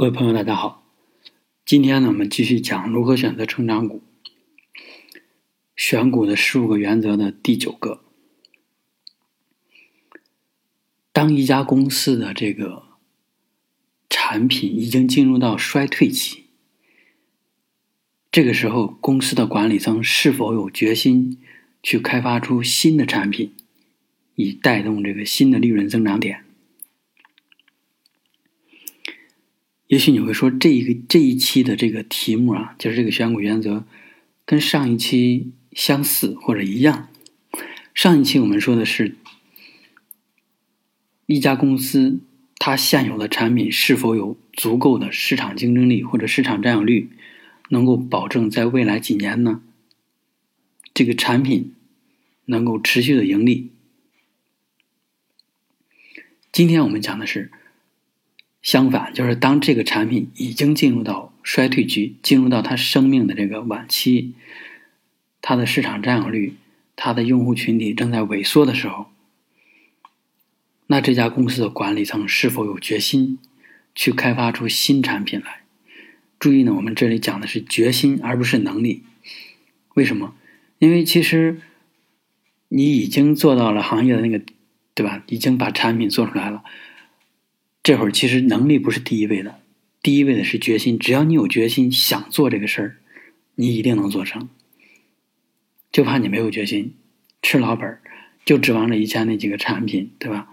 各位朋友，大家好。今天呢，我们继续讲如何选择成长股。选股的十五个原则的第九个：当一家公司的这个产品已经进入到衰退期，这个时候公司的管理层是否有决心去开发出新的产品，以带动这个新的利润增长点？也许你会说，这一个这一期的这个题目啊，就是这个选股原则，跟上一期相似或者一样。上一期我们说的是，一家公司它现有的产品是否有足够的市场竞争力或者市场占有率，能够保证在未来几年呢，这个产品能够持续的盈利。今天我们讲的是。相反，就是当这个产品已经进入到衰退期，进入到它生命的这个晚期，它的市场占有率、它的用户群体正在萎缩的时候，那这家公司的管理层是否有决心去开发出新产品来？注意呢，我们这里讲的是决心，而不是能力。为什么？因为其实你已经做到了行业的那个，对吧？已经把产品做出来了。这会儿其实能力不是第一位的，第一位的是决心。只要你有决心想做这个事儿，你一定能做成。就怕你没有决心，吃老本儿，就指望着以前那几个产品，对吧？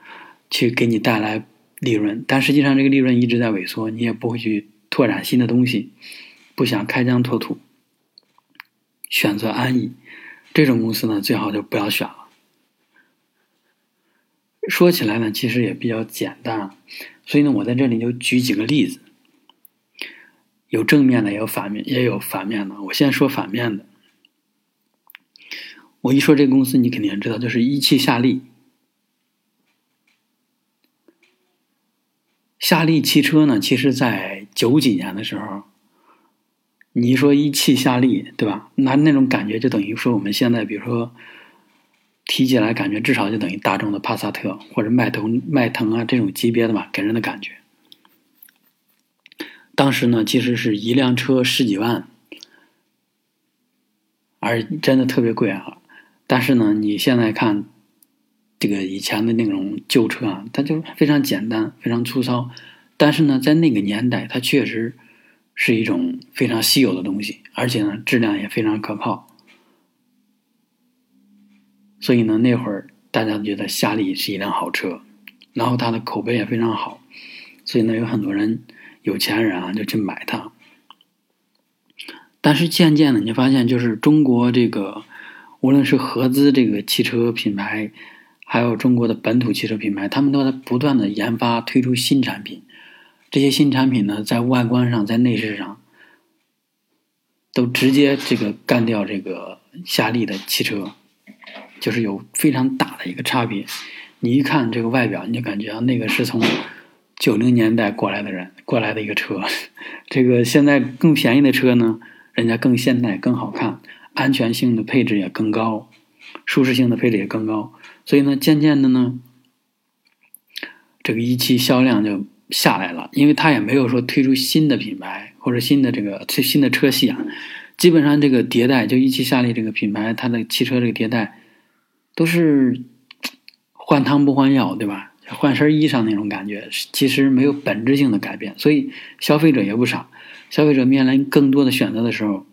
去给你带来利润，但实际上这个利润一直在萎缩，你也不会去拓展新的东西，不想开疆拓土，选择安逸，这种公司呢，最好就不要选了。说起来呢，其实也比较简单。所以呢，我在这里就举几个例子，有正面的，也有反面，也有反面的。我先说反面的。我一说这个公司，你肯定知道，就是一汽夏利。夏利汽车呢，其实在九几年的时候，你一说一汽夏利，对吧？那那种感觉就等于说我们现在，比如说。提起来感觉至少就等于大众的帕萨特或者迈腾迈腾啊这种级别的吧，给人的感觉。当时呢，其实是一辆车十几万，而真的特别贵啊。但是呢，你现在看这个以前的那种旧车啊，它就非常简单、非常粗糙。但是呢，在那个年代，它确实是一种非常稀有的东西，而且呢，质量也非常可靠。所以呢，那会儿大家觉得夏利是一辆好车，然后它的口碑也非常好，所以呢，有很多人有钱人啊就去买它。但是渐渐的，你发现就是中国这个，无论是合资这个汽车品牌，还有中国的本土汽车品牌，他们都在不断的研发推出新产品。这些新产品呢，在外观上，在内饰上，都直接这个干掉这个夏利的汽车。就是有非常大的一个差别，你一看这个外表，你就感觉啊，那个是从九零年代过来的人过来的一个车，这个现在更便宜的车呢，人家更现代、更好看，安全性的配置也更高，舒适性的配置也更高，所以呢，渐渐的呢，这个一汽销量就下来了，因为它也没有说推出新的品牌或者新的这个最新的车系啊，基本上这个迭代就一汽夏利这个品牌，它的汽车这个迭代。都是换汤不换药，对吧？换身衣裳那种感觉，其实没有本质性的改变，所以消费者也不傻。消费者面临更多的选择的时候，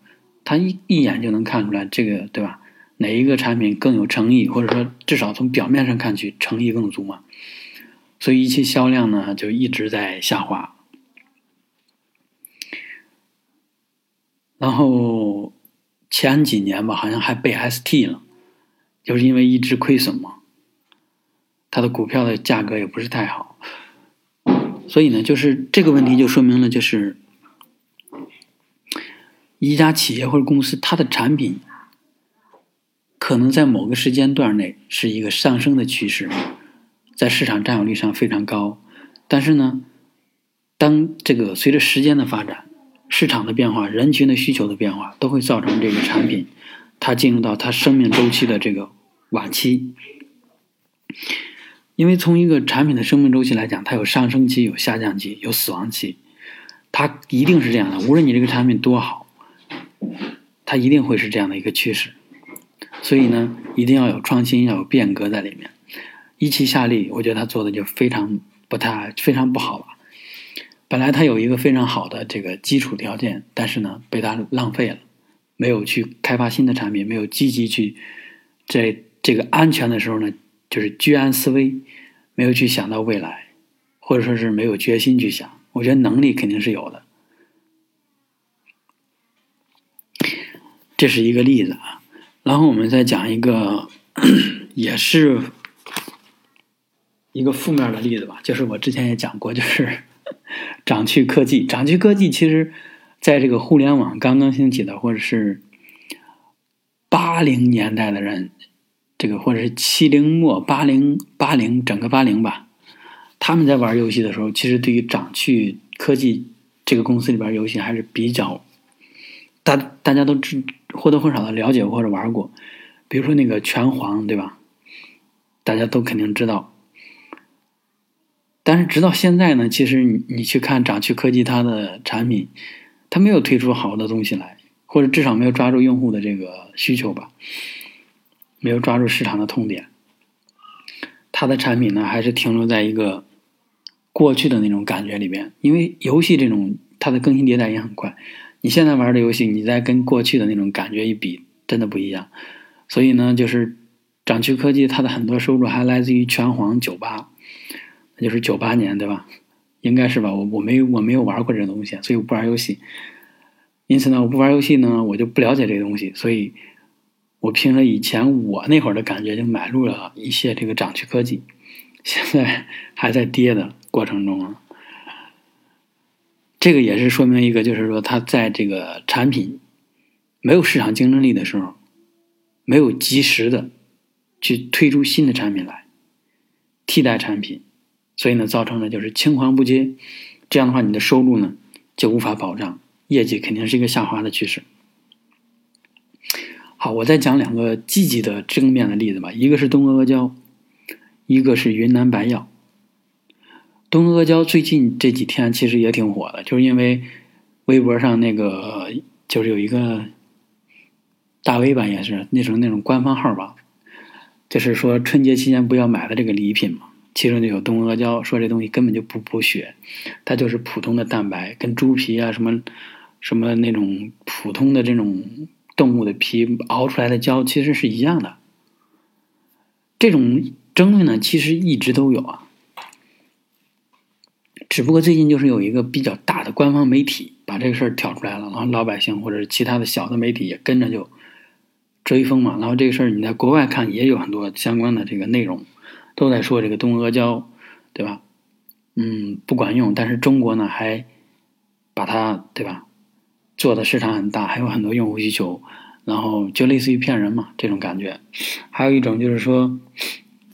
他一一眼就能看出来这个，对吧？哪一个产品更有诚意，或者说至少从表面上看去诚意更足嘛？所以一汽销量呢就一直在下滑，然后前几年吧，好像还被 ST 了。就是因为一直亏损嘛，它的股票的价格也不是太好，所以呢，就是这个问题就说明了，就是一家企业或者公司，它的产品可能在某个时间段内是一个上升的趋势，在市场占有率上非常高，但是呢，当这个随着时间的发展、市场的变化、人群的需求的变化，都会造成这个产品。它进入到它生命周期的这个晚期，因为从一个产品的生命周期来讲，它有上升期、有下降期、有死亡期。它一定是这样的。无论你这个产品多好，它一定会是这样的一个趋势。所以呢，一定要有创新，要有变革在里面。一汽夏利，我觉得他做的就非常不太非常不好了。本来他有一个非常好的这个基础条件，但是呢，被他浪费了，没有去开发新的产品，没有积极去在这个安全的时候呢，就是居安思危，没有去想到未来，或者说是没有决心去想。我觉得能力肯定是有的，这是一个例子啊。然后我们再讲一个，也是一个负面的例子吧，就是我之前也讲过，就是 掌趣科技。掌趣科技其实在这个互联网刚刚兴起的，或者是八零年代的人，这个或者是七零末、八零八零整个八零吧。他们在玩游戏的时候，其实对于掌趣科技这个公司里边游戏还是比较大，大家都知或多或少的了解或者玩过。比如说那个拳皇，对吧？大家都肯定知道。但是直到现在呢，其实你你去看掌趣科技它的产品，它没有推出好的东西来，或者至少没有抓住用户的这个需求吧，没有抓住市场的痛点。它的产品呢，还是停留在一个。过去的那种感觉里边，因为游戏这种它的更新迭代也很快，你现在玩的游戏，你再跟过去的那种感觉一比，真的不一样。所以呢，就是掌趣科技它的很多收入还来自于拳皇九八，那就是九八年对吧？应该是吧？我我没我没有玩过这东西，所以我不玩游戏。因此呢，我不玩游戏呢，我就不了解这个东西，所以我凭着以前我那会儿的感觉，就买入了一些这个掌趣科技，现在 还在跌的。过程中啊，这个也是说明一个，就是说它在这个产品没有市场竞争力的时候，没有及时的去推出新的产品来替代产品，所以呢，造成的就是青黄不接。这样的话，你的收入呢就无法保障，业绩肯定是一个下滑的趋势。好，我再讲两个积极的正面的例子吧，一个是东阿阿胶，一个是云南白药。东阿阿胶最近这几天其实也挺火的，就是因为微博上那个就是有一个大 V 吧，也是那种那种官方号吧，就是说春节期间不要买的这个礼品嘛，其中就有东阿阿胶，说这东西根本就不补血，它就是普通的蛋白，跟猪皮啊什么什么那种普通的这种动物的皮熬出来的胶其实是一样的。这种争论呢，其实一直都有啊。只不过最近就是有一个比较大的官方媒体把这个事儿挑出来了，然后老百姓或者其他的小的媒体也跟着就追风嘛。然后这个事儿你在国外看也有很多相关的这个内容，都在说这个东阿胶，对吧？嗯，不管用。但是中国呢还把它对吧做的市场很大，还有很多用户需求，然后就类似于骗人嘛这种感觉。还有一种就是说，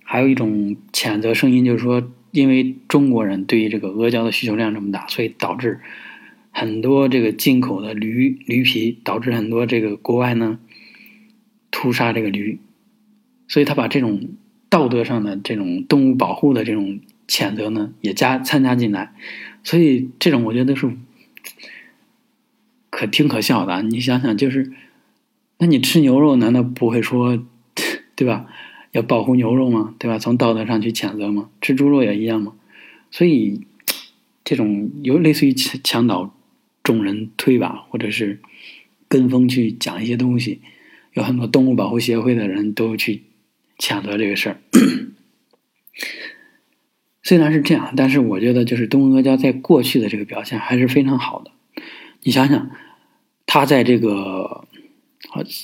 还有一种谴责声音就是说。因为中国人对于这个阿胶的需求量这么大，所以导致很多这个进口的驴驴皮，导致很多这个国外呢屠杀这个驴，所以他把这种道德上的这种动物保护的这种谴责呢也加参加进来，所以这种我觉得是可挺可笑的。你想想，就是那你吃牛肉难道不会说对吧？要保护牛肉吗？对吧？从道德上去谴责吗？吃猪肉也一样吗？所以，这种有类似于墙倒众人推吧，或者是跟风去讲一些东西，有很多动物保护协会的人都去谴责这个事儿。虽然是这样，但是我觉得就是东阿胶在过去的这个表现还是非常好的。你想想，它在这个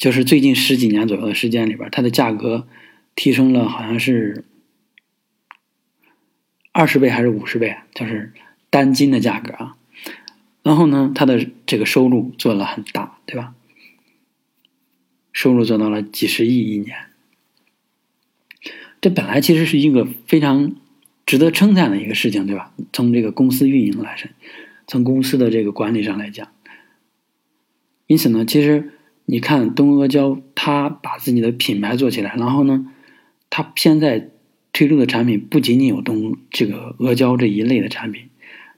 就是最近十几年左右的时间里边，它的价格。提升了好像是二十倍还是五十倍，就是单斤的价格啊。然后呢，它的这个收入做了很大，对吧？收入做到了几十亿一年，这本来其实是一个非常值得称赞的一个事情，对吧？从这个公司运营来说，从公司的这个管理上来讲，因此呢，其实你看东阿胶，它把自己的品牌做起来，然后呢。它现在推出的产品不仅仅有东这个阿胶这一类的产品，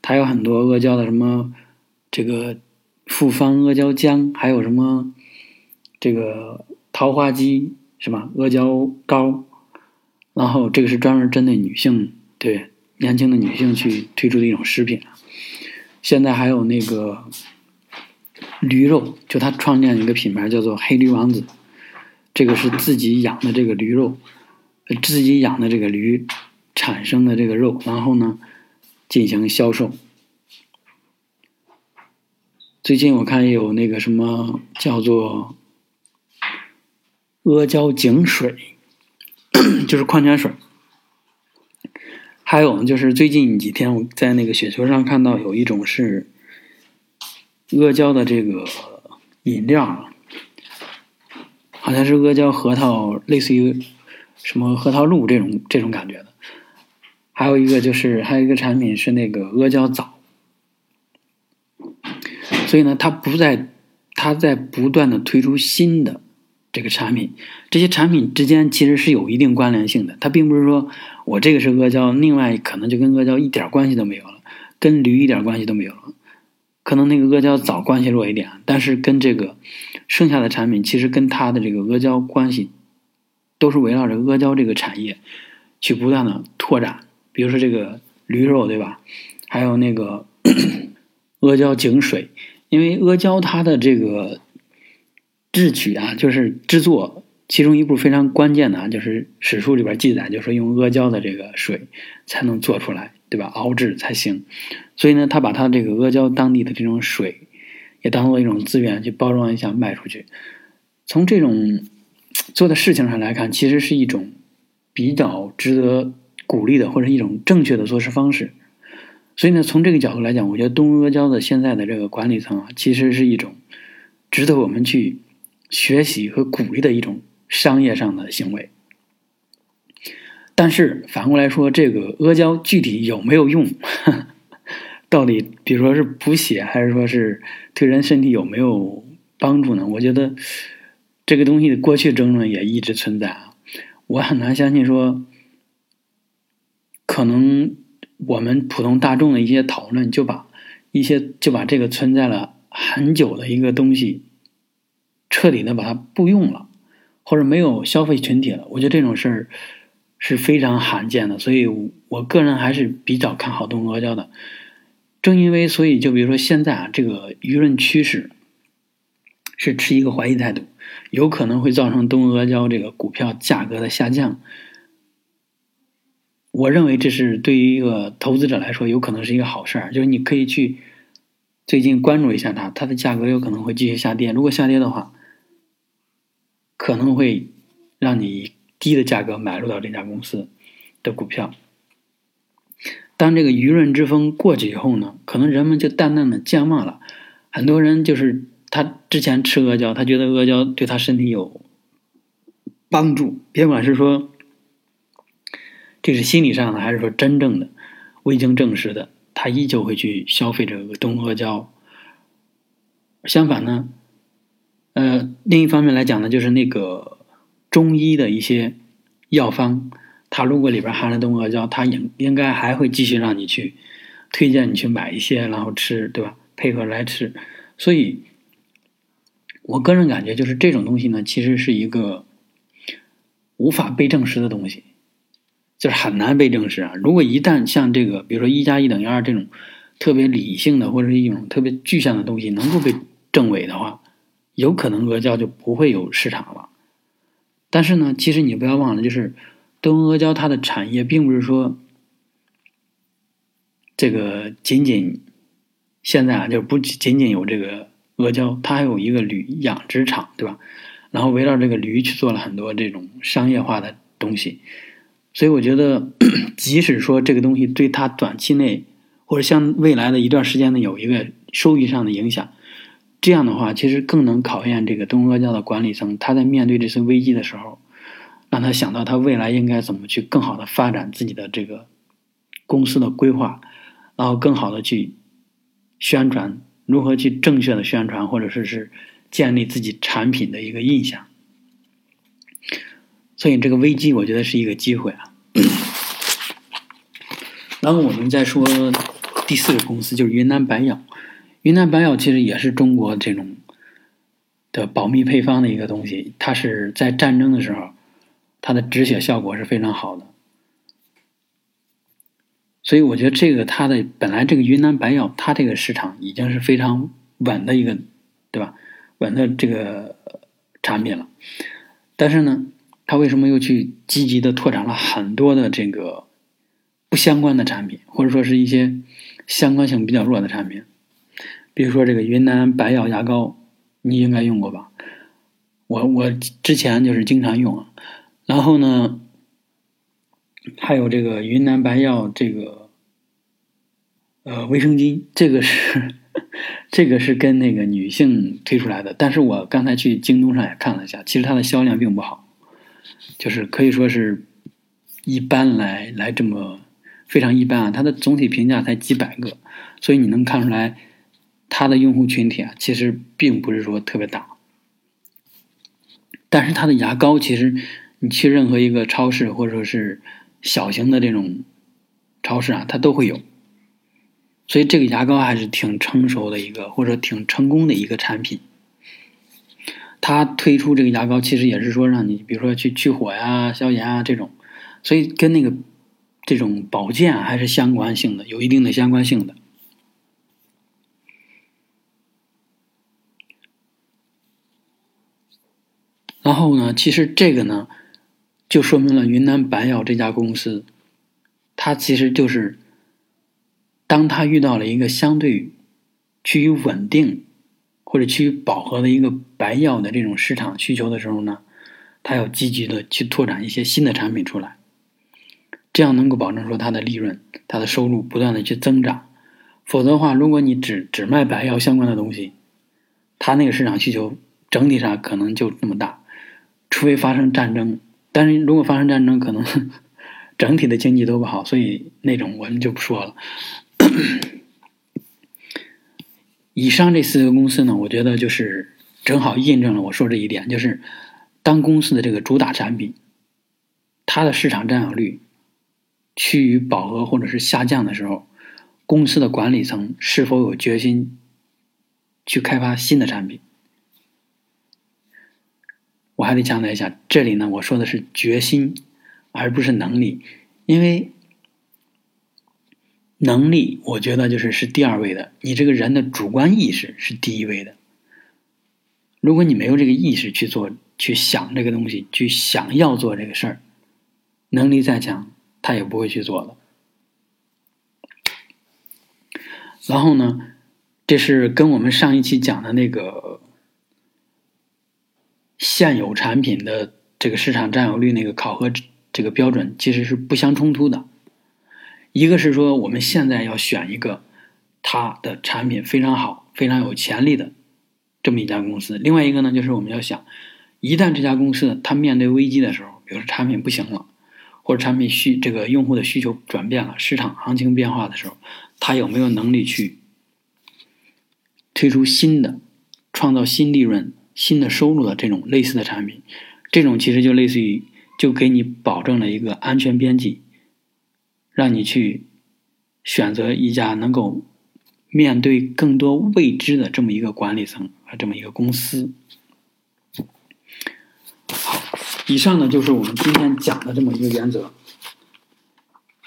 它有很多阿胶的什么这个复方阿胶浆，还有什么这个桃花姬是吧？阿胶膏，然后这个是专门针对女性，对年轻的女性去推出的一种食品。现在还有那个驴肉，就他创建一个品牌叫做黑驴王子，这个是自己养的这个驴肉，自己养的这个驴产生的这个肉，然后呢进行销售。最近我看有那个什么叫做阿胶井水，就是矿泉水。还有呢，就是最近几天我在那个雪球上看到有一种是阿胶的这个饮料，好像是阿胶核桃，类似于什么核桃露这种这种感觉的。还有一个就是还有一个产品是那个阿胶枣。所以呢，它不在，它在不断的推出新的这个产品，这些产品之间其实是有一定关联性的。它并不是说我这个是阿胶，另外可能就跟阿胶一点关系都没有了，跟驴一点关系都没有了。可能那个阿胶早关系弱一点，但是跟这个剩下的产品，其实跟它的这个阿胶关系都是围绕着阿胶这个产业去不断的拓展。比如说这个驴肉，对吧？还有那个 阿胶井水。因为阿胶它的这个制取啊，就是制作其中一步非常关键的啊，就是史书里边记载，就是用阿胶的这个水才能做出来，对吧？熬制才行。所以呢，他把他这个阿胶当地的这种水也当做一种资源去包装一下卖出去。从这种做的事情上来看，其实是一种比较值得鼓励的，或者一种正确的做事方式。所以呢，从这个角度来讲，我觉得东阿阿胶的现在的这个管理层啊，其实是一种值得我们去学习和鼓励的一种商业上的行为。但是反过来说，这个阿胶具体有没有用？到底，比如说是补血，还是说是对人身体有没有帮助呢？我觉得这个东西的过去争论也一直存在啊。我很难相信说，可能。我们普通大众的一些讨论，就把一些就把这个存在了很久的一个东西，彻底的把它不用了，或者没有消费群体了。我觉得这种事儿是非常罕见的，所以我个人还是比较看好东阿阿胶的。正因为所以，就比如说现在啊，这个舆论趋势是持一个怀疑态度，有可能会造成东阿胶这个股票价格的下降。我认为这是对于一个投资者来说，有可能是一个好事儿，就是你可以去最近关注一下它，它的价格有可能会继续下跌。如果下跌的话，可能会让你以低的价格买入到这家公司的股票。当这个舆论之风过去以后呢，可能人们就淡淡的健忘了。很多人就是他之前吃阿胶，他觉得阿胶对他身体有帮助，别管是说。这是心理上的，还是说真正的未经证实的？他依旧会去消费这个东阿胶。相反呢，呃，另一方面来讲呢，就是那个中医的一些药方，它如果里边含了东阿胶，它应应该还会继续让你去推荐你去买一些，然后吃，对吧？配合来吃。所以，我个人感觉就是这种东西呢，其实是一个无法被证实的东西。就是很难被证实啊！如果一旦像这个，比如说一加一等于二这种特别理性的或者是一种特别具象的东西能够被证伪的话，有可能阿胶就不会有市场了。但是呢，其实你不要忘了，就是东阿阿胶它的产业并不是说这个仅仅现在啊，就不仅仅有这个阿胶，它还有一个驴养殖场，对吧？然后围绕这个驴去做了很多这种商业化的东西。所以我觉得，即使说这个东西对它短期内或者像未来的一段时间内有一个收益上的影响，这样的话，其实更能考验这个东阿阿胶的管理层，他在面对这次危机的时候，让他想到他未来应该怎么去更好的发展自己的这个公司的规划，然后更好的去宣传，如何去正确的宣传，或者说是建立自己产品的一个印象。所以这个危机，我觉得是一个机会啊。然后我们再说第四个公司，就是云南白药。云南白药其实也是中国这种的保密配方的一个东西，它是在战争的时候，它的止血效果是非常好的。所以我觉得这个它的本来这个云南白药，它这个市场已经是非常稳的一个，对吧？稳的这个产品了。但是呢，它为什么又去积极的拓展了很多的这个不相关的产品，或者说是一些相关性比较弱的产品？比如说这个云南白药牙膏，你应该用过吧？我我之前就是经常用啊。然后呢？还有这个云南白药这个呃卫生巾，这个是 这个是跟那个女性推出来的，但是我刚才去京东上也看了一下，其实它的销量并不好，就是可以说是一般来来这么非常一般啊，它的总体评价才几百个，所以你能看出来它的用户群体啊，其实并不是说特别大，但是它的牙膏其实你去任何一个超市或者说是。小型的这种超市啊，它都会有，所以这个牙膏还是挺成熟的一个，或者挺成功的一个产品。它推出这个牙膏，其实也是说让你，比如说去去火呀、消炎啊这种，所以跟那个这种保健还是相关性的，有一定的相关性的。然后呢，其实这个呢。就说明了云南白药这家公司，它其实就是，当它遇到了一个相对趋于稳定或者趋于饱和的一个白药的这种市场需求的时候呢，它要积极的去拓展一些新的产品出来，这样能够保证说它的利润、它的收入不断的去增长。否则的话，如果你只只卖白药相关的东西，它那个市场需求整体上可能就那么大，除非发生战争。但是如果发生战争，可能 整体的经济都不好，所以那种我们就不说了。以上这四个公司呢，我觉得就是正好印证了我说这一点，就是当公司的这个主打产品，它的市场占有率趋于饱和或者是下降的时候，公司的管理层是否有决心去开发新的产品？我还得强调一下，这里呢，我说的是决心，而不是能力，因为能力，我觉得就是是第二位的，你这个人的主观意识是第一位的。如果你没有这个意识去做、去想这个东西、去想要做这个事儿，能力再强，他也不会去做的。然后呢，这是跟我们上一期讲的那个。现有产品的这个市场占有率那个考核这个标准其实是不相冲突的。一个是说我们现在要选一个它的产品非常好、非常有潜力的这么一家公司。另外一个呢，就是我们要想，一旦这家公司它面对危机的时候，比如说产品不行了，或者产品需这个用户的需求转变了、市场行情变化的时候，它有没有能力去推出新的、创造新利润？新的收入的这种类似的产品，这种其实就类似于就给你保证了一个安全边际，让你去选择一家能够面对更多未知的这么一个管理层和这么一个公司。好，以上呢就是我们今天讲的这么一个原则。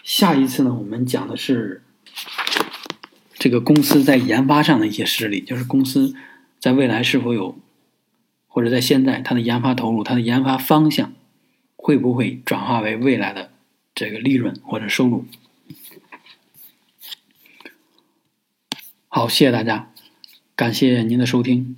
下一次呢，我们讲的是这个公司在研发上的一些实力，就是公司在未来是否有。或者在现在，它的研发投入、它的研发方向，会不会转化为未来的这个利润或者收入？好，谢谢大家，感谢您的收听。